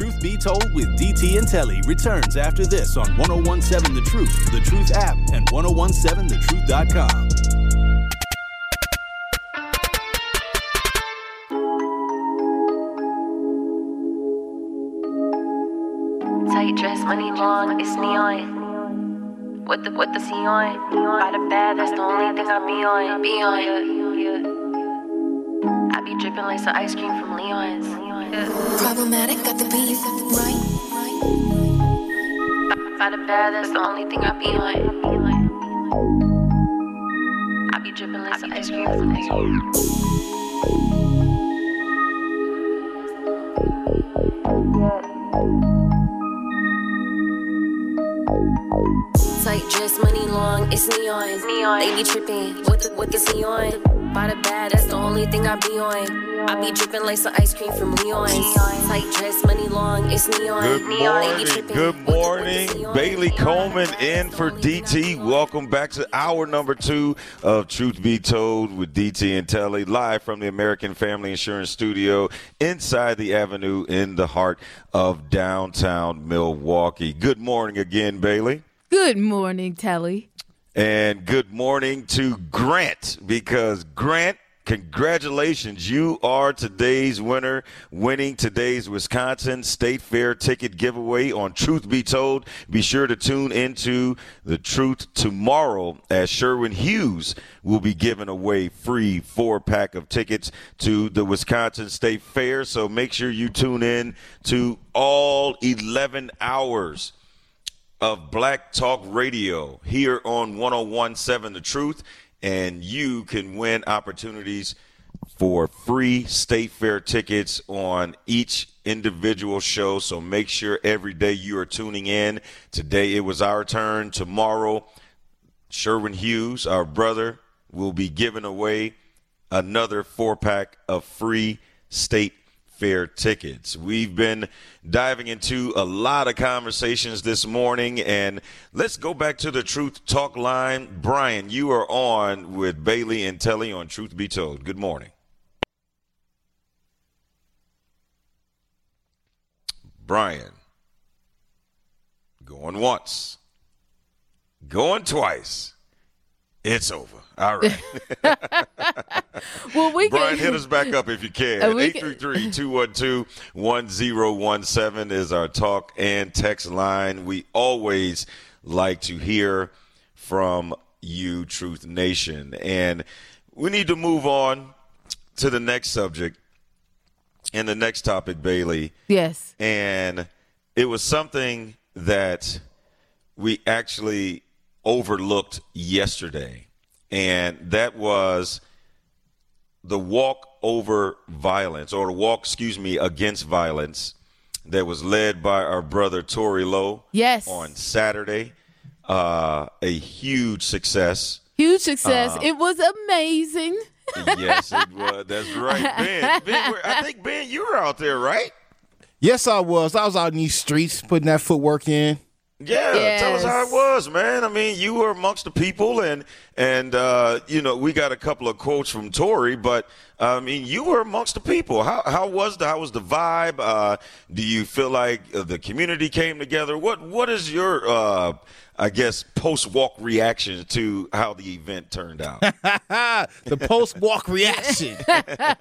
Truth Be Told with DT and Telly returns after this on 1017 The Truth, The Truth app, and 1017thetruth.com. Tight dress, money long, it's neon. What the what the C on? By the bad, that's the only thing I be on. Be on. I be dripping like some ice cream from Leon's. Problematic, got the beef right. By the bad, that's the only thing I be on. I be dripping like some ice cream from. Tight dress, money long, it's neon. Neon. They be tripping, what the what the C on? By the bad, that's the only thing I be on. I be dripping like some ice cream from Leon's. Tight dress, money long, it's neon. Good morning. tripping, Good what the- what the morning. Bailey Coleman in for DT. Welcome back to hour number two of Truth Be Told with DT and Telly, live from the American Family Insurance Studio inside the Avenue in the heart of downtown Milwaukee. Good morning again, Bailey. Good morning, Telly. And good morning to Grant because Grant, congratulations. You are today's winner, winning today's Wisconsin State Fair ticket giveaway on Truth Be Told. Be sure to tune into the truth tomorrow as Sherwin Hughes will be giving away free four pack of tickets to the Wisconsin State Fair. So make sure you tune in to all 11 hours of Black Talk Radio here on 1017 The Truth, and you can win opportunities for free state fair tickets on each individual show. So make sure every day you are tuning in. Today it was our turn. Tomorrow, Sherwin Hughes, our brother, will be giving away another four pack of free state fair tickets. We've been diving into a lot of conversations this morning, and let's go back to the Truth Talk line. Brian, you are on with Bailey and Telly on Truth Be Told. Good morning. Brian, going once, going twice. It's over. All right. Well, we Brian, can, hit us back up if you can. Uh, can- 833-212-1017 is our talk and text line. We always like to hear from you, Truth Nation. And we need to move on to the next subject and the next topic, Bailey. Yes. And it was something that we actually overlooked yesterday. And that was the walk over violence, or the walk, excuse me, against violence that was led by our brother Tory Lowe Yes. on Saturday. Uh, a huge success. Huge success. Uh, it was amazing. yes, it was. That's right. Ben, ben I think, Ben, you were out there, right? Yes, I was. I was out in these streets putting that footwork in. Yeah, tell us how it was, man. I mean, you were amongst the people, and and uh, you know we got a couple of quotes from Tory, but I mean, you were amongst the people. How how was the how was the vibe? Uh, do you feel like uh, the community came together? What what is your uh, I guess post walk reaction to how the event turned out? the post walk reaction.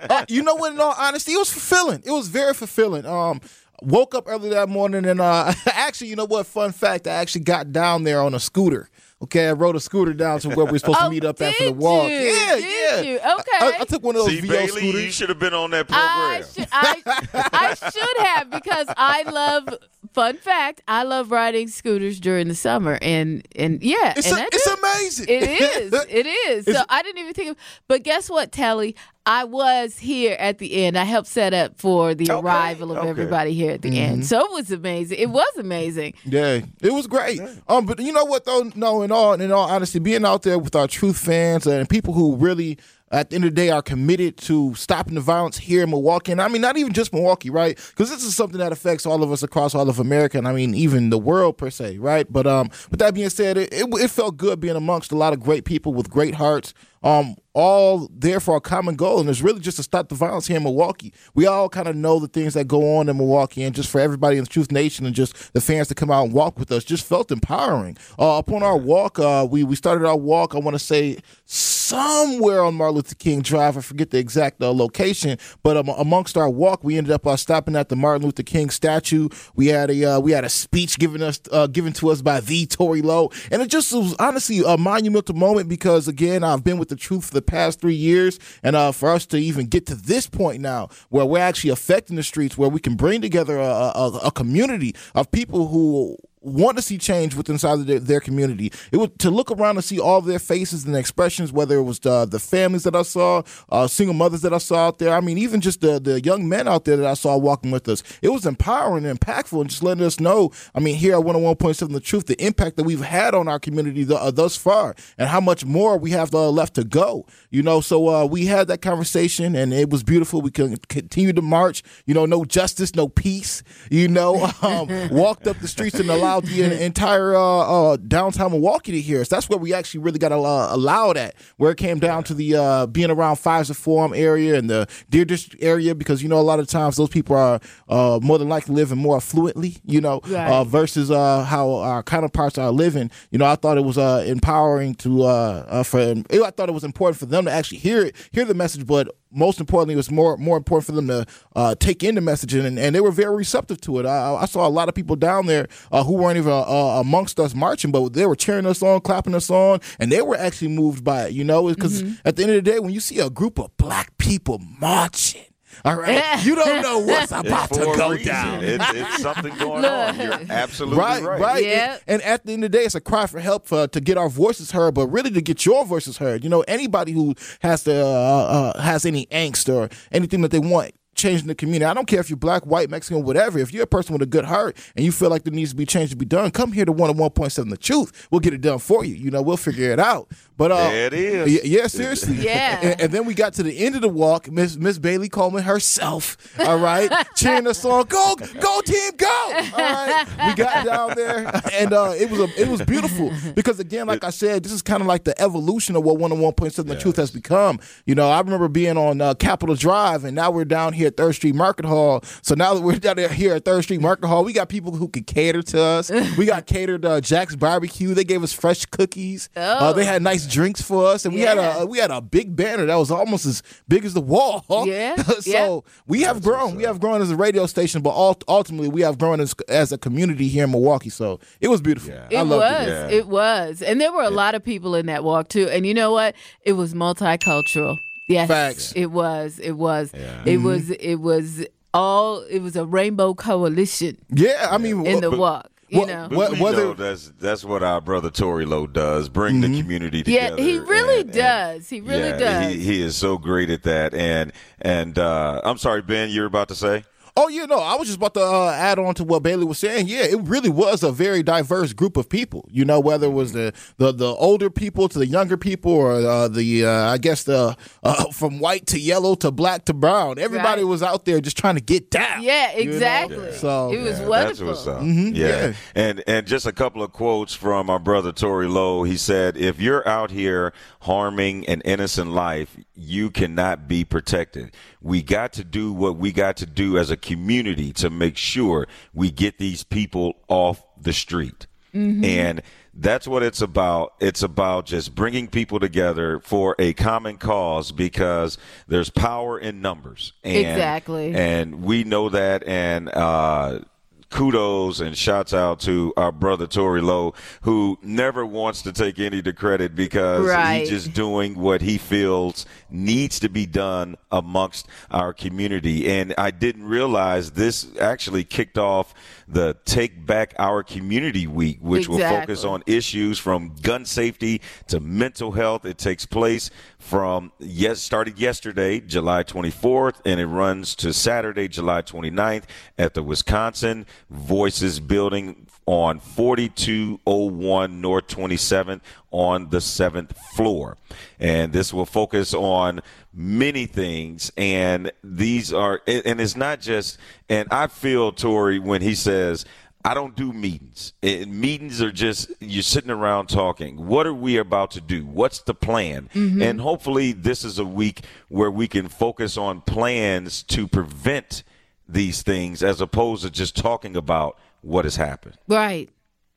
Uh, you know what? In all honesty, it was fulfilling. It was very fulfilling. Um, woke up early that morning and uh, actually, you know what? Fun fact: I actually got down there on a scooter. Okay, I rode a scooter down to where we are supposed Oh, to meet up after the walk. you? Yeah, Did yeah. you? Okay. I, I took one of those See, Veo Bailey, you should have been on that I program. should, I, I should have because I love. Fun fact: I love riding scooters during the summer, and and yeah, It's, and a, it's amazing. It is. It is. So I didn't even think of. But guess what, Telly? I was here at the end. I helped set up for the Okay, arrival of okay. everybody here at the Mm-hmm. end. So it was amazing. It was amazing. Yeah, it was great. Um, but you know what though? No, in all in all honesty, being out there with our truth fans and people who really, at the end of the day, are committed to stopping the violence here in Milwaukee. And I mean, not even just Milwaukee, right? Because this is something that affects all of us across all of America, and I mean, even the world per se, right? But um, with that being said, it, it, it felt good being amongst a lot of great people with great hearts. Um, all there for a common goal, and it's really just to stop the violence here in Milwaukee. We all kind of know the things that go on in Milwaukee, and just for everybody in the Truth Nation and just the fans to come out and walk with us, just felt empowering. Uh, upon our walk, uh, we we started our walk. I want to say somewhere on Martin Luther King Drive. I forget the exact uh, location, but um, amongst our walk, we ended up uh, stopping at the Martin Luther King statue. We had a uh, we had a speech given us uh, given to us by the Tory Lowe, and it just was honestly a monumental moment because again, I've been with the truth for the past three years, and uh, for us to even get to this point now, where we're actually affecting the streets, where we can bring together a, a, a community of people who want to see change within inside of their, their, community. It was to look around and see all their faces and expressions, whether it was the, the families that I saw, uh, single mothers that I saw out there. I mean, even just the, the young men out there that I saw walking with us. It was empowering and impactful and just letting us know, I mean, here at 101.7 The Truth, the impact that we've had on our community uh, thus far and how much more we have uh, left to go. You know, so uh, we had that conversation and it was beautiful. We could continue to march, you know, no justice, no peace, you know, um, walked up the streets in allowed allowed the entire uh, uh, downtown Milwaukee to hear us. That's where we actually really got uh, allowed at, where it came down to the uh, being around Fiserv Forum area and the Deer District area, because you know a lot of times those people are uh, more than likely living more affluently, you know, right. Uh, versus how our counterparts are living. You know, I thought it was empowering to for. I thought it was important for them to actually hear it, hear the message, but most importantly, it was more more important for them to uh, take in the messaging, and, and, they were very receptive to it. I, I saw a lot of people down there uh, who weren't even uh, amongst us marching, but they were cheering us on, clapping us on, and they were actually moved by it. You know, because mm-hmm. at the end of the day, when you see a group of black people marching all right, you don't know what's about to go down. It's, it's, something going on. You're absolutely right. Right, right. And, and, at the end of the day, it's a cry for help for, to get our voices heard, but really to get your voices heard. You know, anybody who has to uh, uh, has any angst or anything that they want changing the community. I don't care if you're black, white, Mexican, whatever. If you're a person with a good heart and you feel like there needs to be change to be done, come here to one one point seven. The truth, we'll get it done for you. You know, we'll figure it out. But uh, there it is. Yeah, seriously. yeah. And, and, then we got to the end of the walk. Miss Miss Bailey Coleman herself. All right, cheering us on. Go, go, team, go! All right. We got down there, and uh, it was a, it was beautiful because again, like I said, this is kind of like the evolution of what one one point seven. The yes. truth has become. You know, I remember being on uh, Capitol Drive, and now we're down here at Third Street Market Hall. So now that we're down here at Third Street Market Hall, we got people who can cater to us. We got catered uh, Jack's Barbecue. They gave us fresh cookies. Uh, oh. they had nice drinks for us, and we yeah. had a we had a big banner that was almost as big as the wall. Yeah. so yeah. we have grown. We have grown as a radio station, but ultimately we have grown as, as a community here in Milwaukee. So it was beautiful. Yeah. It was. It. it. was, and there were a lot of people in that walk too. And you know what? It was multicultural. Yes, Facts. it was. It was. Yeah. It mm-hmm. was. It was all. It was a rainbow coalition. Yeah, I mean, in the walk. You know, what, we whether, know that's that's what our brother Tory Lowe does, bring mm-hmm. the community together. Yeah, he really and, does. he really yeah, does. He, he is so great at that. And and uh, I'm sorry, Ben, you're about to say. Oh, yeah, no, I was just about to uh, add on to what Bailey was saying. Yeah, it really was a very diverse group of people. You know, whether it was the the, the older people to the younger people, or uh, the uh, I guess the uh, from white to yellow to black to brown. Everybody right. was out there just trying to get down. Yeah, exactly. You know? So it was yeah, wonderful. That's what's up. Mm-hmm. Yeah. yeah, and and just a couple of quotes from our brother Tory Lowe. He said, "If you're out here harming an innocent life, you cannot be protected. We got to do what we got to do as a community to make sure we get these people off the street. Mm-hmm. And that's what it's about. It's about just bringing people together for a common cause because there's power in numbers. And, exactly. And we know that. And, uh, kudos and shouts out to our brother Tory Lowe, who never wants to take any of the credit because right. he's just doing what he feels needs to be done amongst our community. And I didn't realize this actually kicked off the Take Back Our Community Week, which exactly. will focus on issues from gun safety to mental health. It takes place from yes started yesterday, July 24th, and it runs to Saturday, July 29th at the Wisconsin Voices Building on 4201 North 27th on the seventh floor. And this will focus on many things. And these are, and it's not just, and I feel, Tory, when he says, I don't do meetings. And meetings are just you're sitting around talking. What are we about to do? What's the plan? Mm-hmm. And hopefully, this is a week where we can focus on plans to prevent these things as opposed to just talking about what has happened. Right.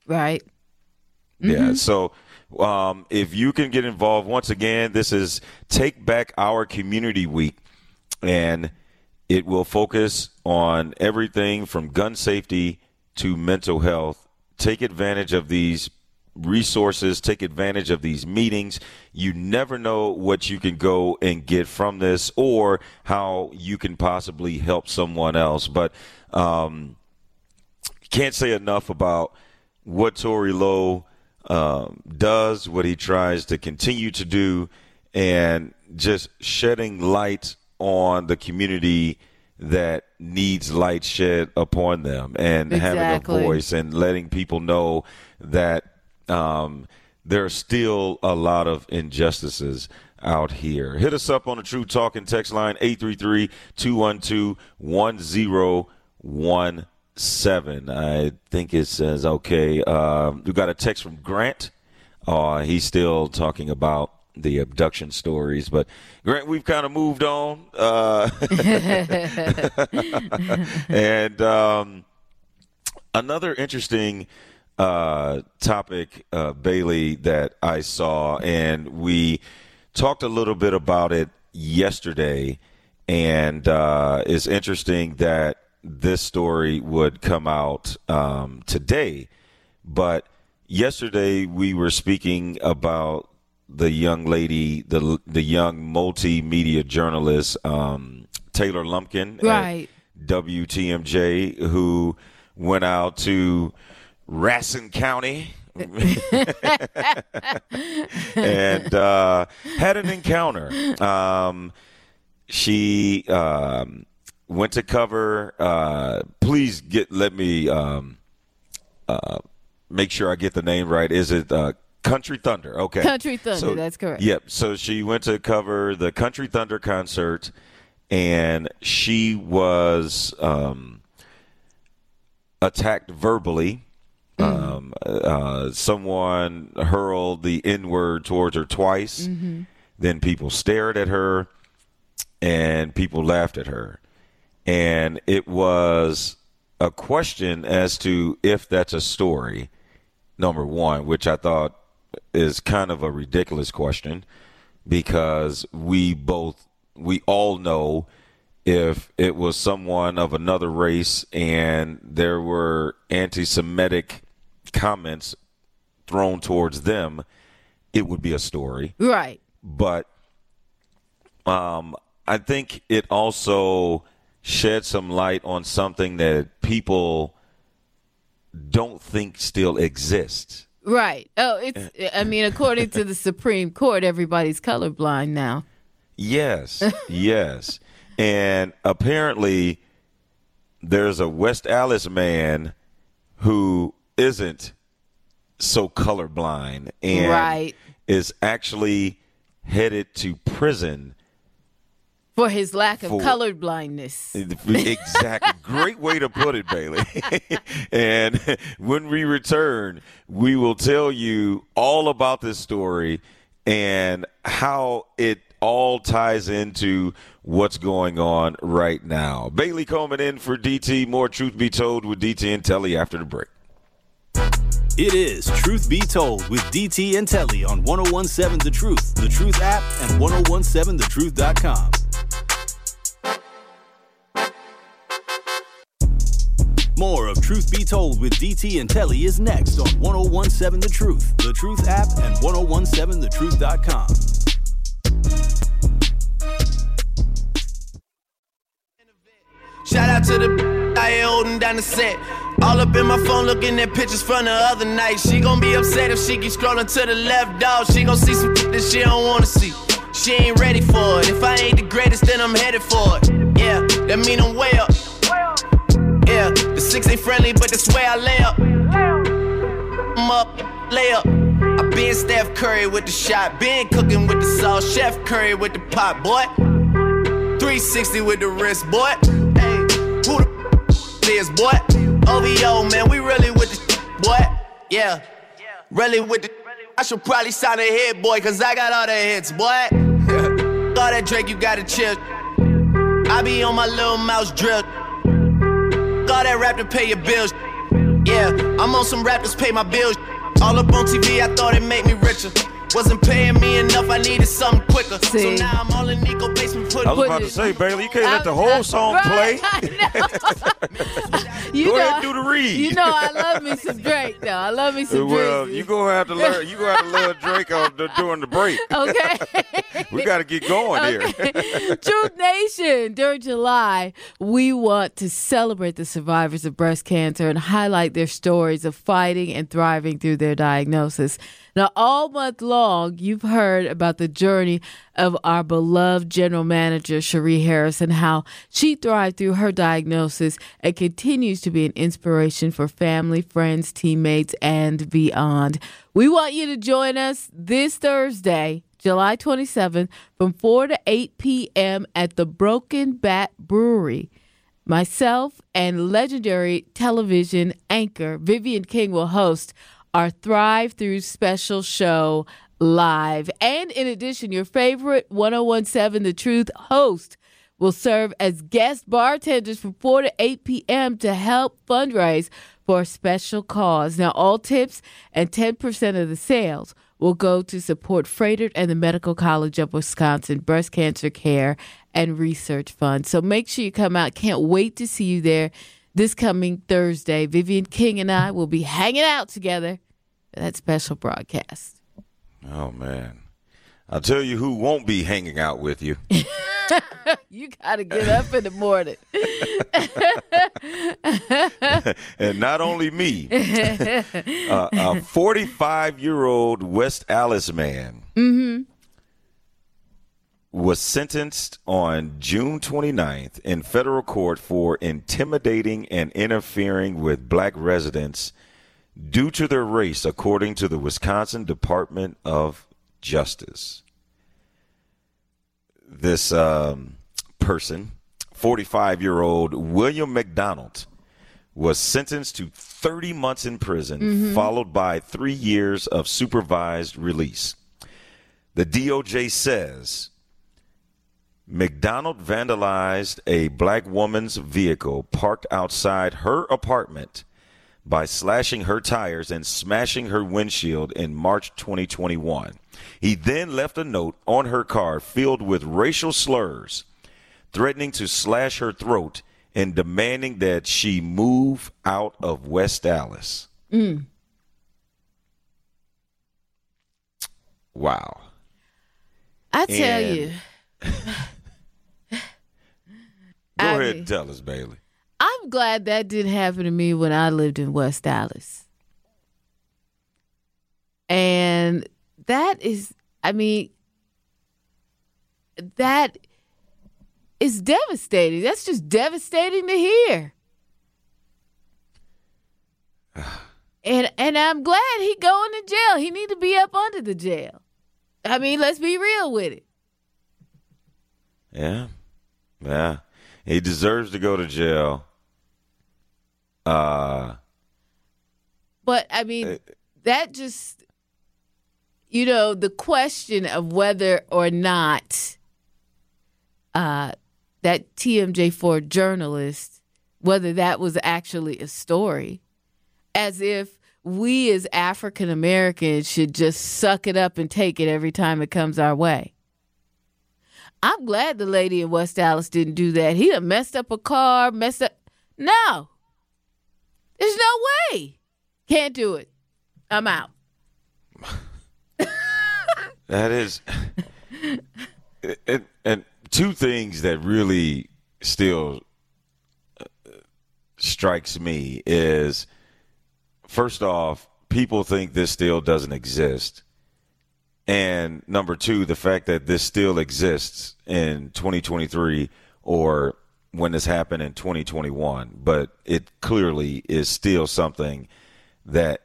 Right. Mm-hmm. Yeah. So um, if you can get involved, once again, this is Take Back Our Community Week, and it will focus on everything from gun safety to mental health. Take advantage of these resources, take advantage of these meetings. You never know what you can go and get from this or how you can possibly help someone else. But um, can't say enough about what Tory Lowe um, does, what he tries to continue to do, and just shedding light on the community that needs light shed upon them and having a voice and letting people know that um, there are still a lot of injustices out here. Hit us up on the True Talking text line 833 212 1017. I think it says, okay. Um, we got a text from Grant. Uh, he's still talking about the abduction stories, but Grant, we've kind of moved on. Uh, and um, another interesting uh, topic, uh, Bailey, that I saw, and we talked a little bit about it yesterday, and uh, it's interesting that this story would come out um, today. But yesterday we were speaking about the young lady, the the young multimedia journalist um, Taylor Lumpkin, at Right. WTMJ, who went out to Racine County. and uh, had an encounter. Um, she um, went to cover. Uh, please get let me um, uh, make sure I get the name right. Is it uh, Country Thunder? Okay, Country Thunder, that's correct. Yep. So she went to cover the Country Thunder concert, and she was um, attacked verbally. Um, uh, someone hurled the N word towards her twice. Then people stared at her, and people laughed at her. And it was a question as to if that's a story, number one, which I thought is kind of a ridiculous question because we both, we all know if it was someone of another race and there were anti Semitic comments thrown towards them, it would be a story Right. but um, I think it also shed some light on something that people don't think still exists. Right. Oh, it's. I mean, according to the Supreme Court, everybody's colorblind now. Yes, yes. And apparently, there's a West Allis man who isn't so colorblind and Right. is actually headed to prison For his lack of For- color blindness. exactly. Great way to put it, Bailey. and when we return, we will tell you all about this story and how it all ties into what's going on right now. Bailey Coleman in for DT. More truth be told with DT and Telly after the break. It is Truth Be Told with DT and Telly on 1017 The Truth, The Truth app, and 1017thetruth.com. More of Truth Be Told with DT and Telly is next on 1017 The Truth, The Truth app, and 1017thetruth.com. Shout out to the I holding down the set. All up in my phone looking at pictures from the other night. She gon' be upset if she keeps scrolling to the left, dog. She gon' see some that she don't wanna see. She ain't ready for it. If I ain't the greatest, then I'm headed for it. Yeah, that mean I'm way up. Yeah, the six ain't friendly, but that's where I lay up. I'm up, lay up. I been Steph Curry with the shot, been cooking with the sauce, Chef Curry with the pot, boy. 360 with the wrist, boy. Hey, who the is, boy? OVO, man, we really with the boy. Yeah, really with the. I should probably sign a hit, boy, cause I got all the hits, boy. all that Drake, you gotta chill. I be on my little mouse drip. All that rap to pay your bills. Yeah, I'm on some rappers pay my bills. All up on TV, I thought it made me richer. Wasn't paying me enough, I needed something quicker. See. So now I'm all in Nico basement putting I was about to say, Bailey, you can't let the whole song right, play. You Go know, ahead and do the read. You know, I love me some Drake, though. I love me some well, Drake. you gonna have to learn. You gonna have to learn Drake on the, during the break. Okay. We got to get going here. Truth Nation, during July, we want to celebrate the survivors of breast cancer and highlight their stories of fighting and thriving through their diagnosis. Now, all month long, you've heard about the journey of our beloved general manager, Cherie Harris, and how she thrived through her diagnosis and continues to be an inspiration for family, friends, teammates, and beyond. We want you to join us this Thursday. July 27th from 4 to 8 p.m. at the Broken Bat Brewery. Myself and legendary television anchor Vivian King will host our Thrive Through special show live. And in addition, your favorite 1017 The Truth host will serve as guest bartenders from 4 to 8 p.m. to help fundraise for a special cause. Now, all tips and 10% of the sales will go to support Froedtert and the Medical College of Wisconsin Breast Cancer Care and Research Fund. So make sure you come out. Can't wait to see you there this coming Thursday. Vivian King and I will be hanging out together that special broadcast. Oh man, I'll tell you who won't be hanging out with you. You got to get up in the morning. and not only me, uh, a 45 year old West Allis man was sentenced on June 29th in federal court for intimidating and interfering with black residents due to their race, according to the Wisconsin Department of Justice. This um, person, 45 year old William McDonald, was sentenced to 30 months in prison, followed by three years of supervised release. The DOJ says McDonald vandalized a black woman's vehicle parked outside her apartment by slashing her tires and smashing her windshield in March 2021. He then left a note on her car filled with racial slurs, threatening to slash her throat and demanding that she move out of West Allis. Mm. Wow. I tell And- you. Go I ahead and tell us, Bailey. I'm glad that didn't happen to me when I lived in West Allis. And that is, I mean, that is devastating. That's just devastating to hear. And and I'm glad he going to jail. He need to be up under the jail. I mean, let's be real with it. Yeah. Yeah. He deserves to go to jail. Uh But I mean, that just, you know, the question of whether or not uh, that TMJ4 journalist, whether that was actually a story, as if we as African Americans should just suck it up and take it every time it comes our way. I'm glad the lady in West Allis didn't do that. He done messed up a car, messed up. No. There's no way. Can't do it. I'm out. that is it- and two things that really still uh, strikes me is first off, people think this still doesn't exist. And number two, the fact that this still exists in 2023 or when this happened in 2021, but it clearly is still something that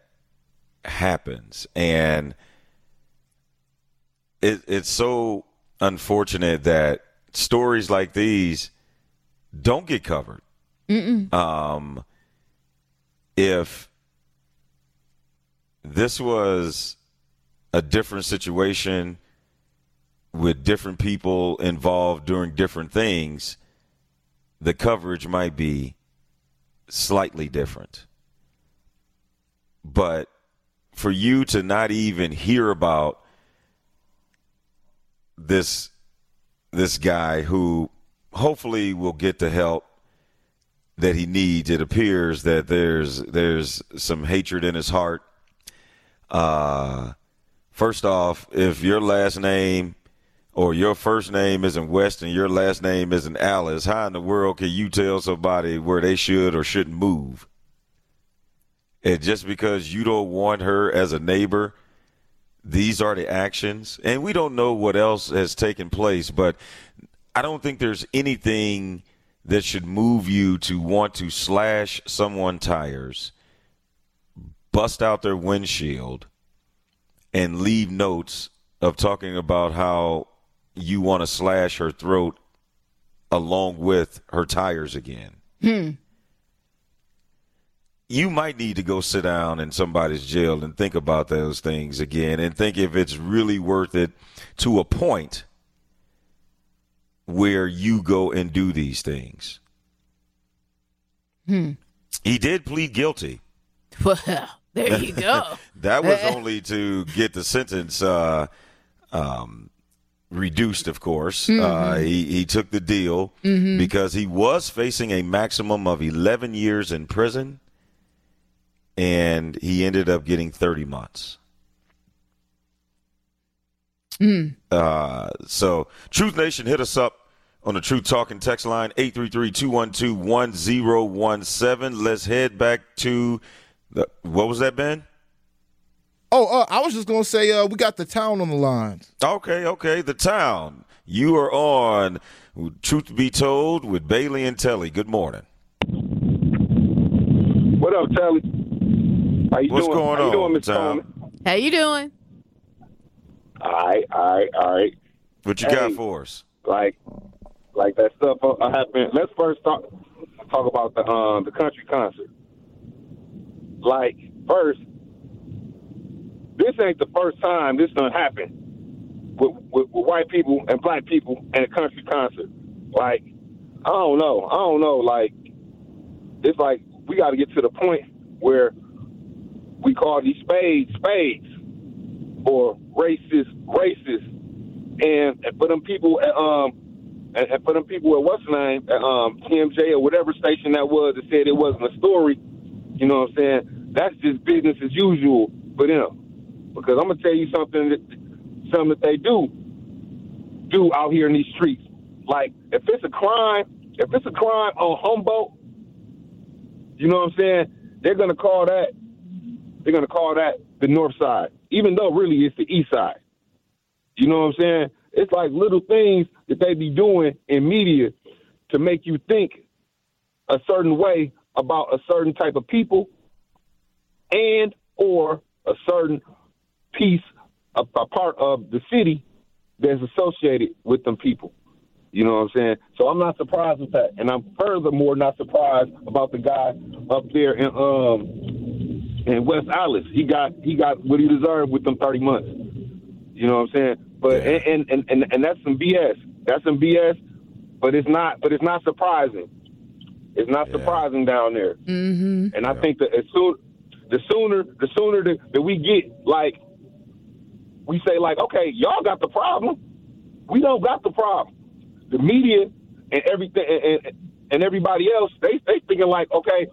happens. And it, it's so unfortunate that stories like these don't get covered. Um, if this was a different situation with different people involved doing different things, the coverage might be slightly different. But for you to not even hear about this this guy who hopefully will get the help that he needs. It appears that there's there's some hatred in his heart. Uh, first off, if your last name or your first name isn't West and your last name isn't Alice, how in the world can you tell somebody where they should or shouldn't move? And just because you don't want her as a neighbor, these are the actions. And we don't know what else has taken place, but I don't think there's anything that should move you to want to slash someone tires, bust out their windshield, and leave notes of talking about how you want to slash her throat along with her tires again. Hmm. You might need to go sit down in somebody's jail and think about those things again and think if it's really worth it to a point where you go and do these things. Hmm. He did plead guilty. Well, there you go. that was only to get the sentence uh, um, reduced, of course. Mm-hmm. Uh, he, he took the deal because he was facing a maximum of 11 years in prison, and he ended up getting 30 months. Mm. Uh, so, Truth Nation, hit us up on the Truth Talking text line 833-212-1017. Let's head back to the what was that, Ben? Oh, uh, I was just gonna say uh, we got the town on the lines. Okay, okay, the town. You are on Truth Be Told with Bailey and Telly. Good morning. What up, Telly? How you What's doing? going How you on, doing, Miss Tom? How you doing? All right, all right, all right. What you got for us? Like, like that stuff uh, happened. Let's first talk talk about the um the country concert. Like, first, this ain't the first time this done happened with, with, with white people and black people and a country concert. Like, I don't know. I don't know. Like, it's like we got to get to the point where we call these spades spades or racist racist, and, and for them people, at, um, and, and for them people at what's name, at, um, TMJ or whatever station that was that said it wasn't a story. You know what I'm saying? That's just business as usual for them. Because I'm gonna tell you something that something that they do do out here in these streets. Like if it's a crime, if it's a crime on Humboldt, you know what I'm saying? They're gonna call that they're gonna call that the north side, even though really it's the east side. You know what I'm saying? It's like little things that they be doing in media to make you think a certain way about a certain type of people and or a certain piece, a, a part of the city that's associated with them people. You know what I'm saying? So I'm not surprised with that, and I'm furthermore not surprised about the guy up there in um in West Allis. He got he got what he deserved with them 30 months. You know what I'm saying? But Yeah. and, and and and that's some BS. That's some BS. But it's not. But it's not surprising. It's not Yeah. surprising down there. Mm-hmm. And I think that as soon, the sooner, the sooner that, that we get like, we say like, okay, y'all got the problem. We don't got the problem. The media and everything and, and, everybody else, they they thinking like, okay,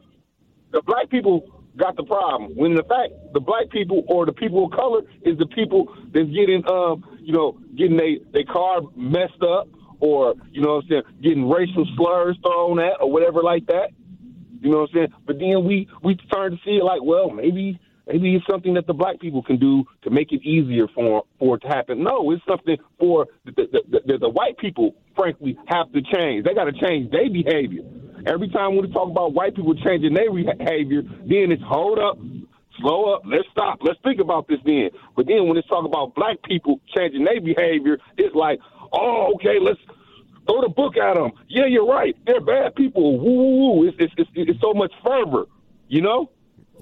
the black people got the problem. When in fact, the black people or the people of color is the people that's getting, um, you know, getting they they car messed up or you know what I'm saying, getting racial slurs thrown at or whatever like that. You know what I'm saying? But then we we start to see it like, well, maybe maybe it's something that the black people can do to make it easier for for it to happen. No, it's something for the the, the, the, white people. Frankly, have to change. They got to change their behavior. Every time we talk about white people changing their behavior, then it's hold up, slow up, let's stop, let's think about this then. But then when it's talk about black people changing their behavior, it's like, oh, okay, let's throw the book at them. Yeah, you're right. They're bad people. Woo, woo, woo. It's, it's, it's, it's so much fervor, you know?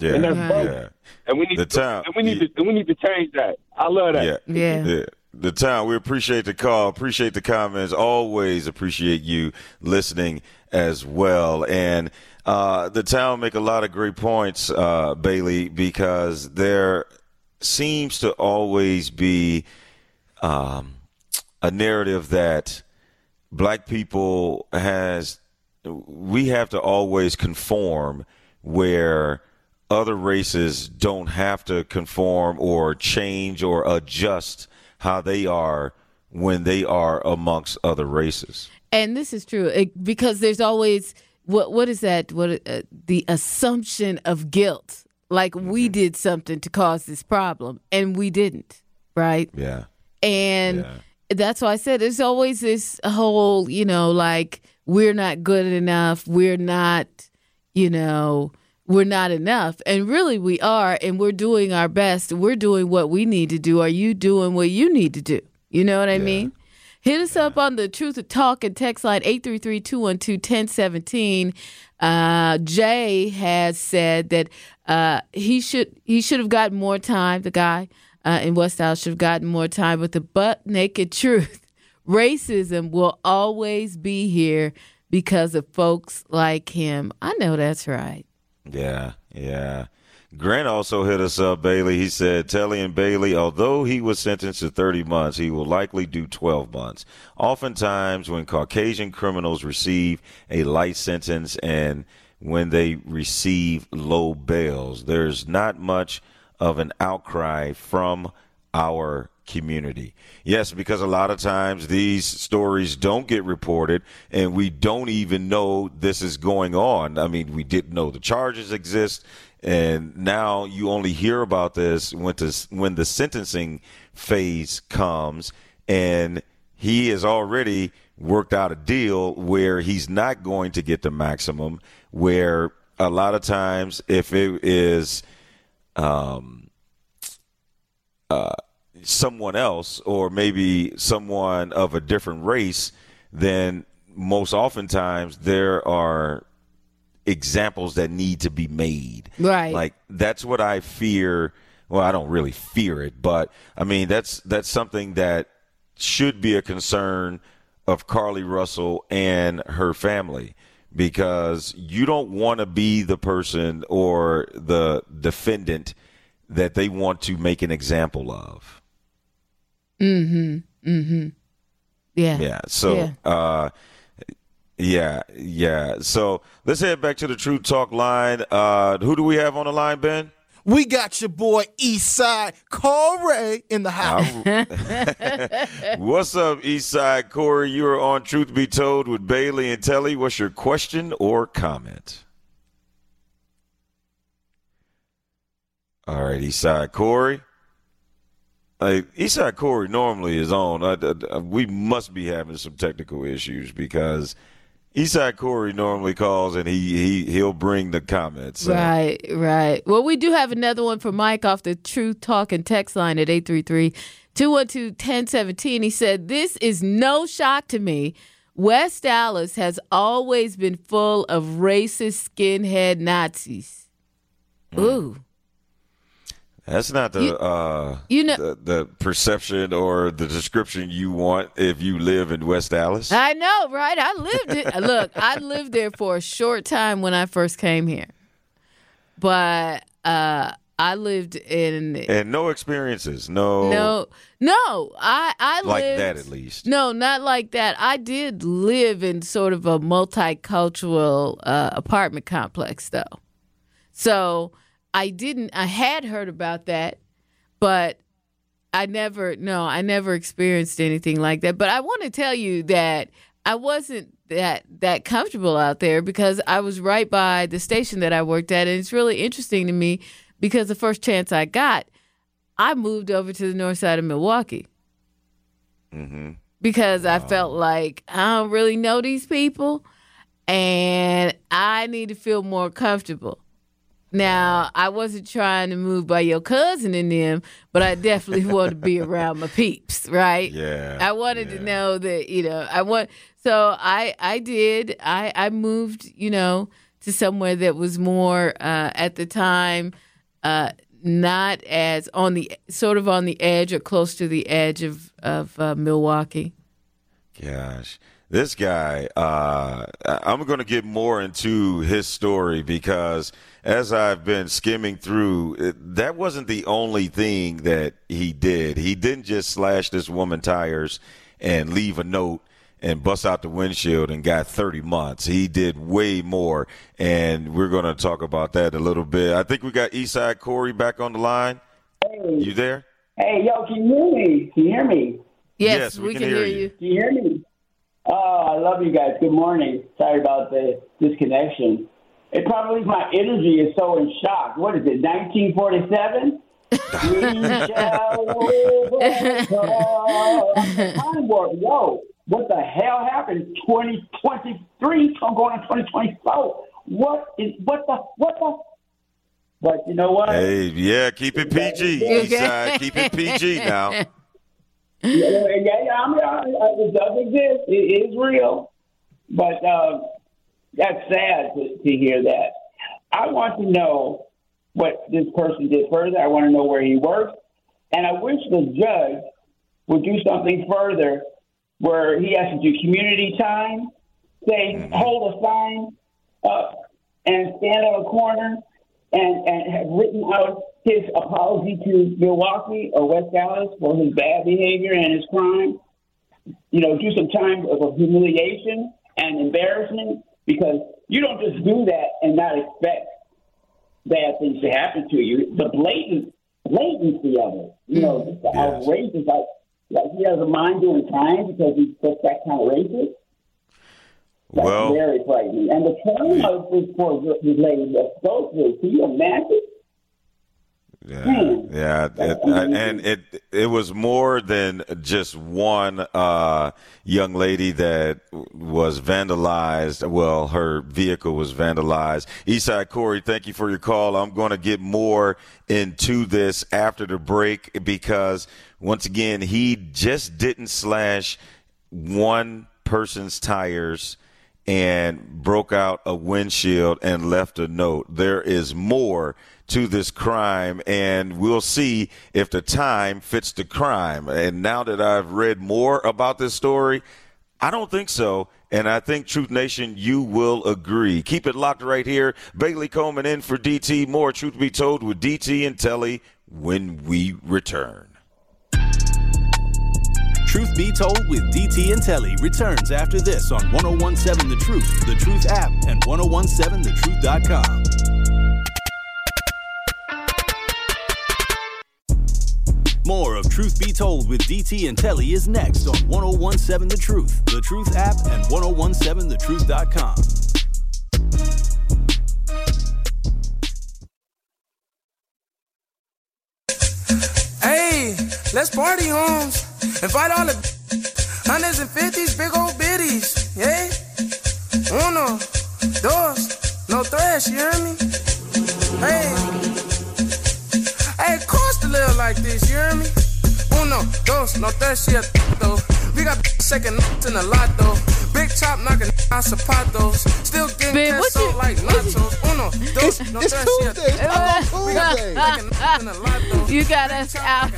Yeah, and that's Right. both. yeah, And we need The to, time- and we need yeah. to and we need to change that. I love that. yeah, Yeah. yeah. The time we appreciate the call, appreciate the comments. Always appreciate you listening as well. And uh, the town make a lot of great points, uh, Bailey, because there seems to always be um, a narrative that black people has we have to always conform where other races don't have to conform or change or adjust how they are when they are amongst other races. And this is true it, because there's always what what is that? What uh, the assumption of guilt? Like we Mm-hmm. did something to cause this problem, and we didn't, right? Yeah. And Yeah. that's why I said there's always this whole, you know, like we're not good enough, we're not, you know, we're not enough. And really we are, and we're doing our best. We're doing what we need to do. Are you doing what you need to do? You know what I mean? Hit us up on the Truth of Talk and text line 833-212-1017. Uh, Jay has said that uh, he should he should have gotten more time, the guy uh, in West Allis should have gotten more time. But the butt naked truth, racism will always be here because of folks like him. I know that's right. Yeah, yeah. Grant also hit us up, Bailey. He said, Telly and Bailey, although he was sentenced to 30 months, he will likely do 12 months. Oftentimes, when Caucasian criminals receive a light sentence and when they receive low bails, there's not much of an outcry from our community. Yes, because a lot of times these stories don't get reported and we don't even know this is going on. I mean, we didn't know the charges exist and now you only hear about this when the, when the sentencing phase comes and he has already worked out a deal where he's not going to get the maximum where a lot of times if it is um uh someone else or maybe someone of a different race, then most oftentimes there are examples that need to be made. Right. Like that's what I fear. Well, I don't really fear it, but I mean that's that's something that should be a concern of Carlee Russell and her family because you don't want to be the person or the defendant that they want to make an example of. Mhm. Mhm. Yeah. Yeah. So, Yeah. uh, yeah, yeah. So let's head back to the True Talk line. Uh, who do we have on the line, Ben? We got your boy Eastside Corey in the house. What's up, Eastside Corey? You are on Truth Be Told with Bailey and Telly. What's your question or comment? All right, Eastside Corey. Like Eastside Corey normally is on. I, I- I- we must be having some technical issues because Eastside Corey normally calls and he he he'll bring the comments. So- Right, right. Well, we do have another one for Mike off the Truth Talk and text line at 833 212 1017. He said, This is no shock to me. West Allis has always been full of racist skinhead Nazis. Hmm. Ooh. That's not the You- uh you know- the, the perception or the description you want if you live in West Allis. I know, right? I lived it. Look, I lived there for a short time when I first came here. But uh I lived in and no experiences, no No, no, I I like lived, that at least. No, not like that. I did live in sort of a multicultural uh, apartment complex, though. So I didn't. I had heard about that, but I never. No, I never experienced anything like that. But I want to tell you that I wasn't that that comfortable out there because I was right by the station that I worked at, and it's really interesting to me because the first chance I got, I moved over to the north side of Milwaukee mm-hmm. because I felt like I don't really know these people and I need to feel more comfortable. Now, I wasn't trying to move by your cousin and them, but I definitely want to be around my peeps, right? Yeah, I wanted yeah. to know that, you know, I want so I I did. I I moved, you know, to somewhere that was more uh, at the time uh, not as on the sort of on the edge or close to the edge of of uh, Milwaukee? Gosh, this guy, uh, I'm going to get more into his story because as I've been skimming through, that wasn't the only thing that he did. He didn't just slash this woman tires and leave a note and bust out the windshield and got 30 months. He did way more, and we're going to talk about that a little bit. I think we got Eastside Corey back on the line. Hey. You there? Hey, yo, can you hear me? Can you hear me? Yes, Yes, we, can, hear you. Can you hear me? Oh, I love you guys. Good morning. Sorry about the disconnection. It probably my energy is so in shock. What is it, 1947? we shall overcome. Time warp. Yo, what the hell happened? 2023, I'm going on 2024. What is, what the, what the? But you know what? Hey, yeah, keep it PG. Okay. Eastside, keep it PG now. Yeah, yeah, yeah. I mean, I, I, it does exist. It is real, but uh, that's sad to, to hear that. I want to know what this person did further. I want to know where he works, and I wish the judge would do something further, where he has to do community time, say mm-hmm. hold a sign up, and stand on a corner, and and have written out his apology to Milwaukee or West Allis for his bad behavior and his crime. You know, do some time of humiliation and embarrassment because you don't just do that and not expect bad things to happen to you. The blatant blatancy of it, you know, just the Yes. outrageous, like like he has a mind doing time because he's just that kind of racist. That's Well, very frightening. And the trauma of this poor this lady was so through. Can you imagine? Yeah, yeah, it, and it it was more than just one uh, young lady that was vandalized. Well, her vehicle was vandalized. Eastside Corey, thank you for your call. I'm going to get more into this after the break because once again, he just didn't slash one person's tires and broke out a windshield and left a note. There is more to this crime, and we'll see if the time fits the crime. And now that I've read more about this story, I don't think so. And I think Truth Nation, you will agree. Keep it locked right here. Bailey Coleman in for DT. More Truth Be Told with DT and Telly when we return. Truth Be Told with DT and Telly returns after this on 1017 The Truth, The Truth app, and 1017thetruth.com. More of Truth Be Told with DT and Telly is next on 1017 The Truth, The Truth app, and 1017thetruth.com. Hey, let's party, homes. Invite all the hundreds and fifties, big old biddies. Yeah? Uno, dos, no thrash, you hear me? Hey. Little like this, you hear me? Uno, dos, no yeah, though. We got second in the lot, though. Big top knocking out zapatos. Still getting Man, that what you- like nachos. Uno, dos, no It's thrash, yeah, Tuesday. It's Taco We got Tuesday. second in the lot, though. You got us out.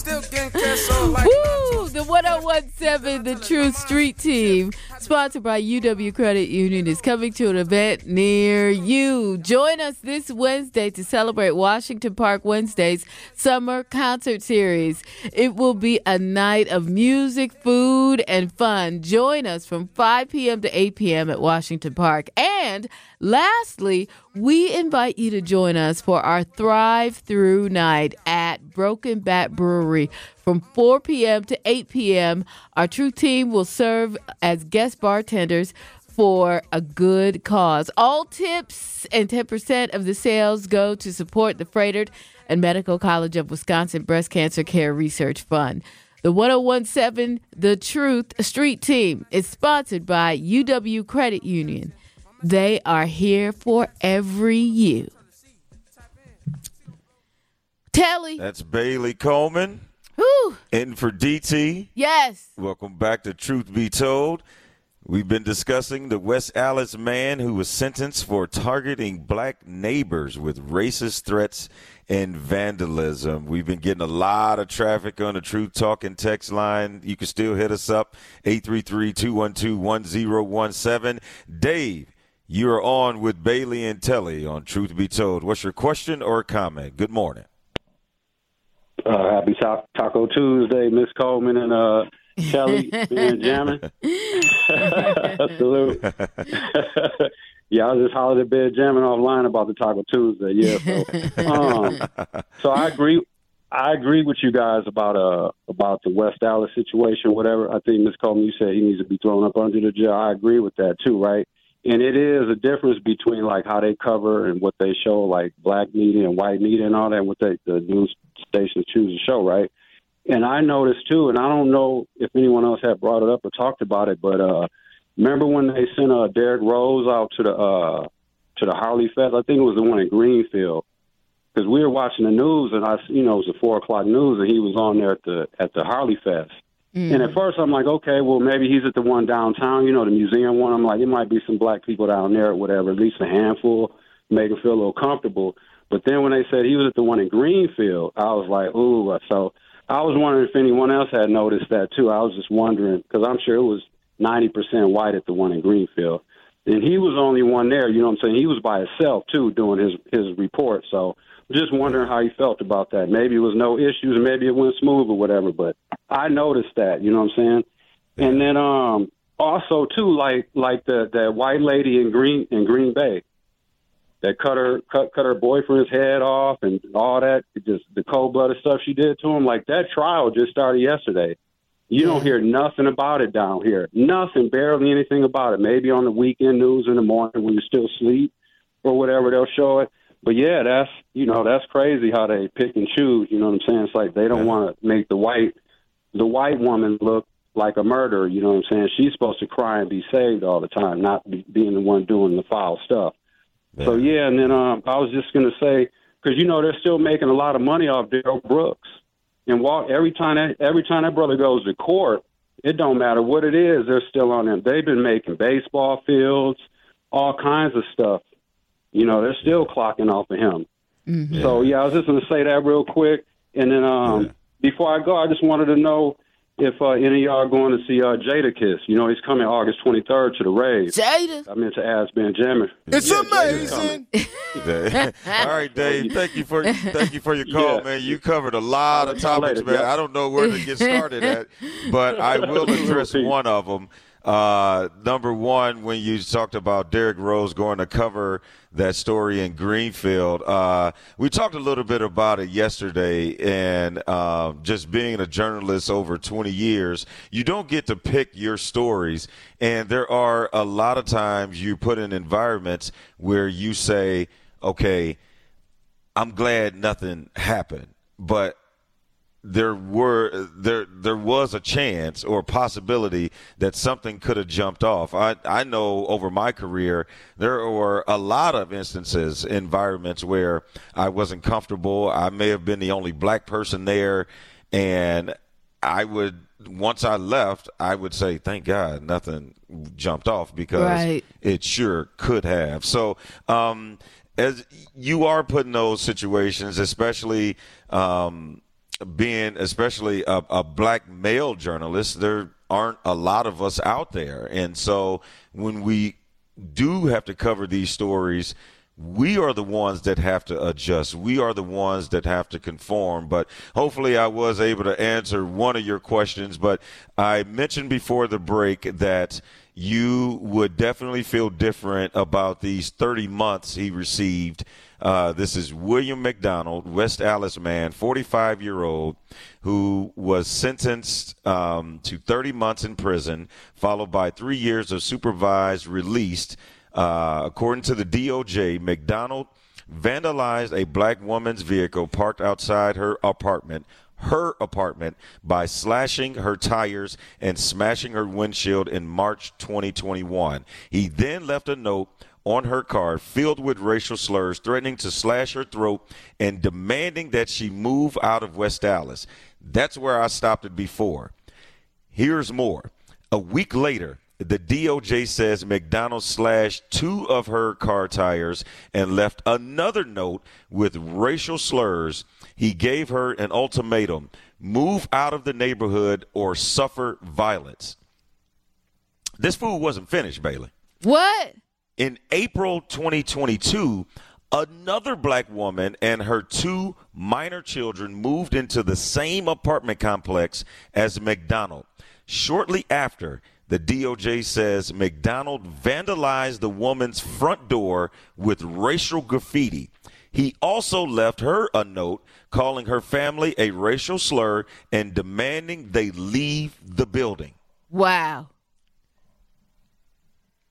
Still getting cash sold like Woo! The 1017 The True Street Team, sponsored by UW Credit Union, is coming to an event near you. Join us this Wednesday to celebrate Washington Park Wednesday's Summer Concert Series. It will be a night of music, food, and fun. Join us from 5 p.m. to 8 p.m. at Washington Park. And lastly, we invite you to join us for our Thrive Through night at Broken Bat Brewery from 4 p.m. to 8 p.m. Our true team will serve as guest bartenders for a good cause. All tips and 10% of the sales go to support the Froedtert and Medical College of Wisconsin Breast Cancer Care Research Fund. The 1017 The Truth Street Team is sponsored by UW Credit Union. They are here for every you. Telly. That's Bailey Coleman Whew. in for DT. Yes. Welcome back to Truth Be Told. We've been discussing the West Allis man who was sentenced for targeting black neighbors with racist threats and vandalism. We've been getting a lot of traffic on the Truth Talking text line. You can still hit us up 833-212-1017. Dave, you are on with Bailey and Telly on Truth Be Told. What's your question or comment? Good morning. Uh, happy Taco Tuesday, Miss Coleman and uh Kelly been Salute. yeah, I was just hollered at bed jamming offline about the Taco Tuesday. Yeah, so um, so I agree. I agree with you guys about uh about the West Allis situation, whatever. I think Ms. Coleman, you said he needs to be thrown up under the jail. I agree with that too, right? And it is a difference between like how they cover and what they show, like black media and white media and all that, and what they the news stations choose to show, right? And I noticed too, and I don't know if anyone else had brought it up or talked about it, but uh, remember when they sent uh, Derrick Rose out to the uh, to the Harley Fest? I think it was the one in Greenfield because we were watching the news, and I, you know, it was the four o'clock news, and he was on there at the at the Harley Fest. Mm. And at first, I'm like, okay, well, maybe he's at the one downtown, you know, the museum one. I'm like, it might be some black people down there or whatever, at least a handful, make him feel a little comfortable. But then when they said he was at the one in Greenfield, I was like, ooh. So I was wondering if anyone else had noticed that too. I was just wondering because I'm sure it was 90% white at the one in Greenfield, and he was the only one there. You know what I'm saying? He was by himself too doing his his report. So just wondering how he felt about that. Maybe it was no issues, maybe it went smooth or whatever. But I noticed that. You know what I'm saying? And then um also too, like like the that white lady in Green in Green Bay that cut her cut cut her boyfriend's head off and all that just the cold blooded stuff she did to him. Like that trial just started yesterday. You don't hear nothing about it down here. Nothing barely anything about it. Maybe on the weekend news in the morning when you still sleep or whatever they'll show it. But yeah that's you know that's crazy how they pick and choose you know what i'm saying? It's like they don't want to make the white the white woman look like a murderer you know what i'm saying? She's supposed to cry and be saved all the time not be, being the one doing the foul stuff yeah. So yeah, and then um, I was just gonna say because you know they're still making a lot of money off Darrell Brooks, and while every time that every time that brother goes to court, it don't matter what it is, they're still on him. They've been making baseball fields, all kinds of stuff. You know, they're still clocking off of him. Mm-hmm. So yeah, I was just gonna say that real quick, and then um, yeah. before I go, I just wanted to know if uh, any of y'all are going to see uh, Jadakiss. You know, he's coming August 23rd to the rave. Jada? I meant to ask Benjamin. It's yeah, amazing. All right, Dave. Thank you for thank you for your call, yeah. man. You covered a lot of topics, later, man. Yeah. I don't know where to get started at, but I will address one of them. Uh, number one, when you talked about Derrick Rose going to cover that story in Greenfield, uh, we talked a little bit about it yesterday. And uh, just being a journalist over 20 years, you don't get to pick your stories. And there are a lot of times you put in environments where you say, okay, I'm glad nothing happened. But there were there there was a chance or possibility that something could have jumped off. I I know over my career there were a lot of instances, environments where I wasn't comfortable. I may have been the only black person there, and I would once I left, I would say, "Thank God, nothing jumped off," because right. it sure could have. So. um as you are put in those situations, especially um, being especially a, a, black male journalist, there aren't a lot of us out there. And so when we do have to cover these stories, we are the ones that have to adjust. We are the ones that have to conform. But hopefully, I was able to answer one of your questions. But I mentioned before the break that you would definitely feel different about these 30 months he received uh, this is William McDonald, West Allis man, 45 year old, who was sentenced um, to 30 months in prison, followed by three years of supervised release. Uh, according to the DOJ, McDonald vandalized a black woman's vehicle parked outside her apartment her apartment by slashing her tires and smashing her windshield in March 2021. He then left a note on her car filled with racial slurs, threatening to slash her throat and demanding that she move out of West Allis. That's where I stopped it before. Here's more. A week later, The DOJ says McDonald slashed two of her car tires and left another note with racial slurs. He gave her an ultimatum move out of the neighborhood or suffer violence. This fool wasn't finished, Bailey. What? In April 2022, another black woman and her two minor children moved into the same apartment complex as McDonald. Shortly after, the DOJ says McDonald vandalized the woman's front door with racial graffiti. He also left her a note calling her family a racial slur and demanding they leave the building. Wow.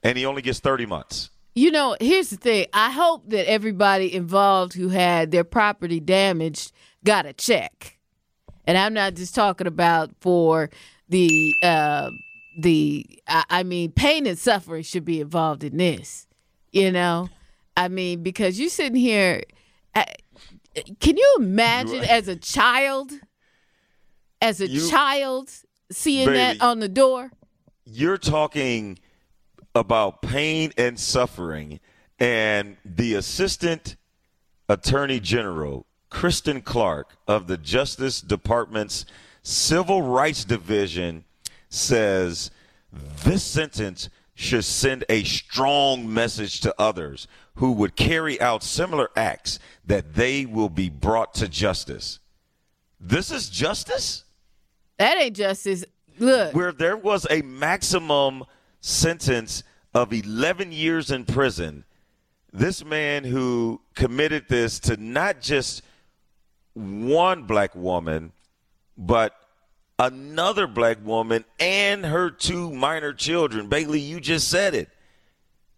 And he only gets 30 months. You know, here's the thing. I hope that everybody involved who had their property damaged got a check. And I'm not just talking about for the uh the I, I mean pain and suffering should be involved in this. You know? I mean because you sitting here uh, can you imagine You- as a child as a You- child seeing that on the door? you're talking about pain and suffering and the assistant attorney general Kristen Clarke of the justice department's civil rights division says this sentence should send a strong message to others who would carry out similar acts that they will be brought to justice this is justice That ain't justice. Look. where there was a maximum sentence of 11 years in prison. This man who committed this to not just one black woman, but another black woman and her two minor children. Bailey, you just said it.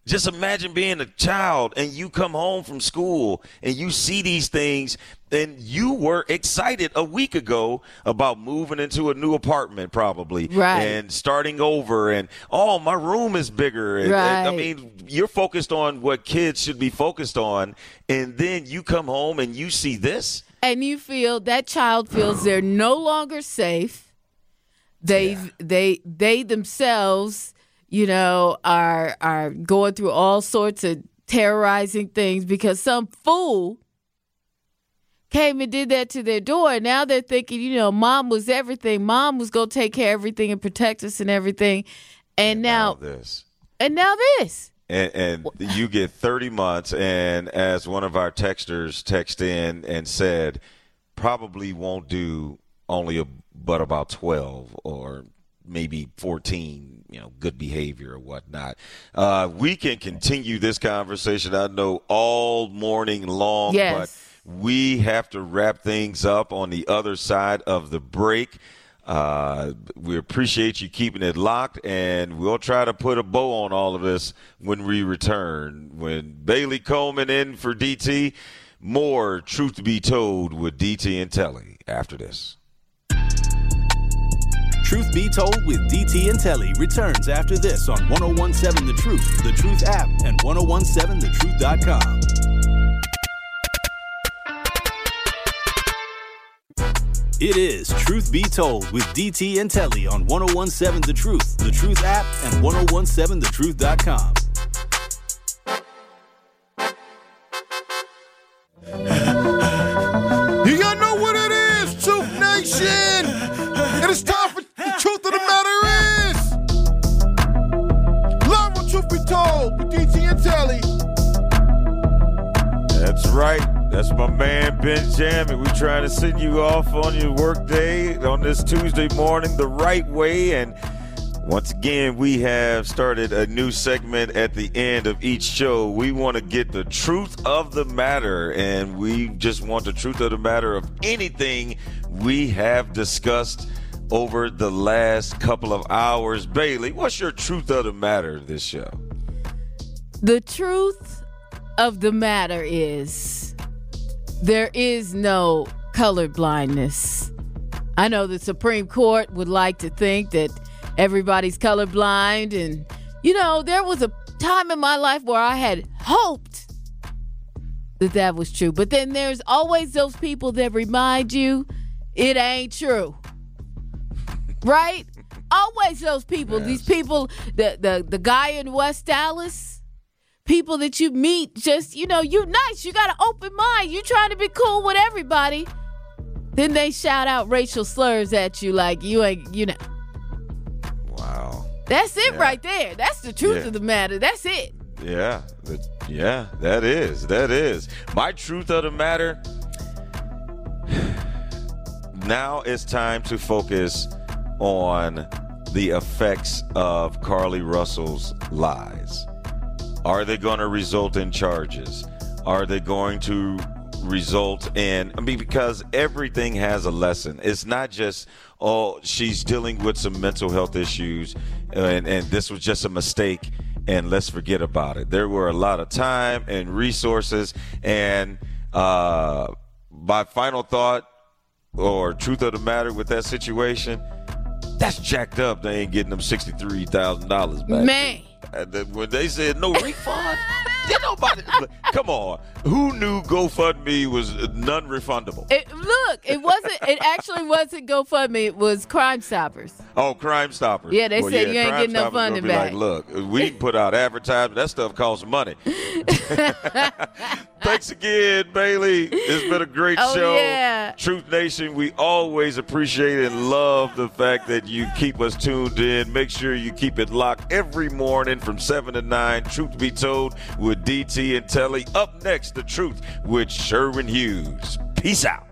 Just imagine being a child and you come home from school and you see these things and you were excited a week ago about moving into a new apartment probably Right. and starting over and oh my room is bigger and, and, I mean you're focused on what kids should be focused on and then you come home and you see this and you feel that child feels they're no longer safe. They they they themselves, you know, are are going through all sorts of terrorizing things because some fool came and did that to their door. Now they're thinking, you know, mom was everything. Mom was gonna take care of everything and protect us and everything. And, now, this and now this. and, and you get 30 months and as one of our texters texted in and said probably won't do only a, but about 12 or maybe 14 you know good behavior or whatnot uh, we can continue this conversation i know all morning long Yes. but we have to wrap things up on the other side of the break uh, we appreciate you keeping it locked, and we'll try to put a bow on all of this when we return. When Bailey Coleman in for DT, more truth to be told with DT and Telly after this. Truth Be Told with DT and Telly returns after this on 1017 The Truth, The Truth app, and 1017thetruth.com. It is Truth Be Told with DT and Telly on 1017 The Truth, The Truth app, and 1017thetruth.com. trying to send you off on your work day on this Tuesday morning the right way. And once again, we have started a new segment at the end of each show. We want to get the truth of the matter, and we just want the truth of the matter of anything we have discussed over the last couple of hours. Bailey, what's your truth of the matter this show? The truth of the matter is there is no color blindness. I know the Supreme Court would like to think that everybody's colorblind. And, you know, there was a time in my life where I had hoped that that was true. But then there's always those people that remind you it ain't true. Right? always those people. These people, the the the guy in West Allis, people that you meet, just you know, you nice. You got an open mind. You trying to be cool with everybody. Then they shout out racial slurs at you like you ain't, you know. Wow. That's it Yeah. right there. That's the truth Yeah. of the matter. That's it. Yeah, yeah, that is, that is. My truth of the matter. Now it's time to focus on the effects of Carlee Russell's lies. Are they going to result in charges? Are they going to result in I mean because everything has a lesson. It's not just oh she's dealing with some mental health issues and and this was just a mistake and let's forget about it. There were a lot of time and resources and uh my final thought or truth of the matter with that situation that's jacked up. They ain't getting them sixty three thousand dollars back. Man. And then when they said no refund, did nobody? Come on, who knew GoFundMe was non-refundable? It, look, it wasn't. It actually wasn't GoFundMe. It was Crime Stoppers. Oh, Crime Stoppers. Yeah, they said you ain't getting no funding back. Like, look, we can put out advertisement. That stuff costs money. Thanks again, Bailey. It's been a great Oh, show. yeah. Truth Nation, we always appreciate and love the fact that you keep us tuned in. Make sure you keep it locked every morning from 7 to 9. Truth be told with DT and Telly. Up next, The Truth with Sherwin Hughes. Peace out.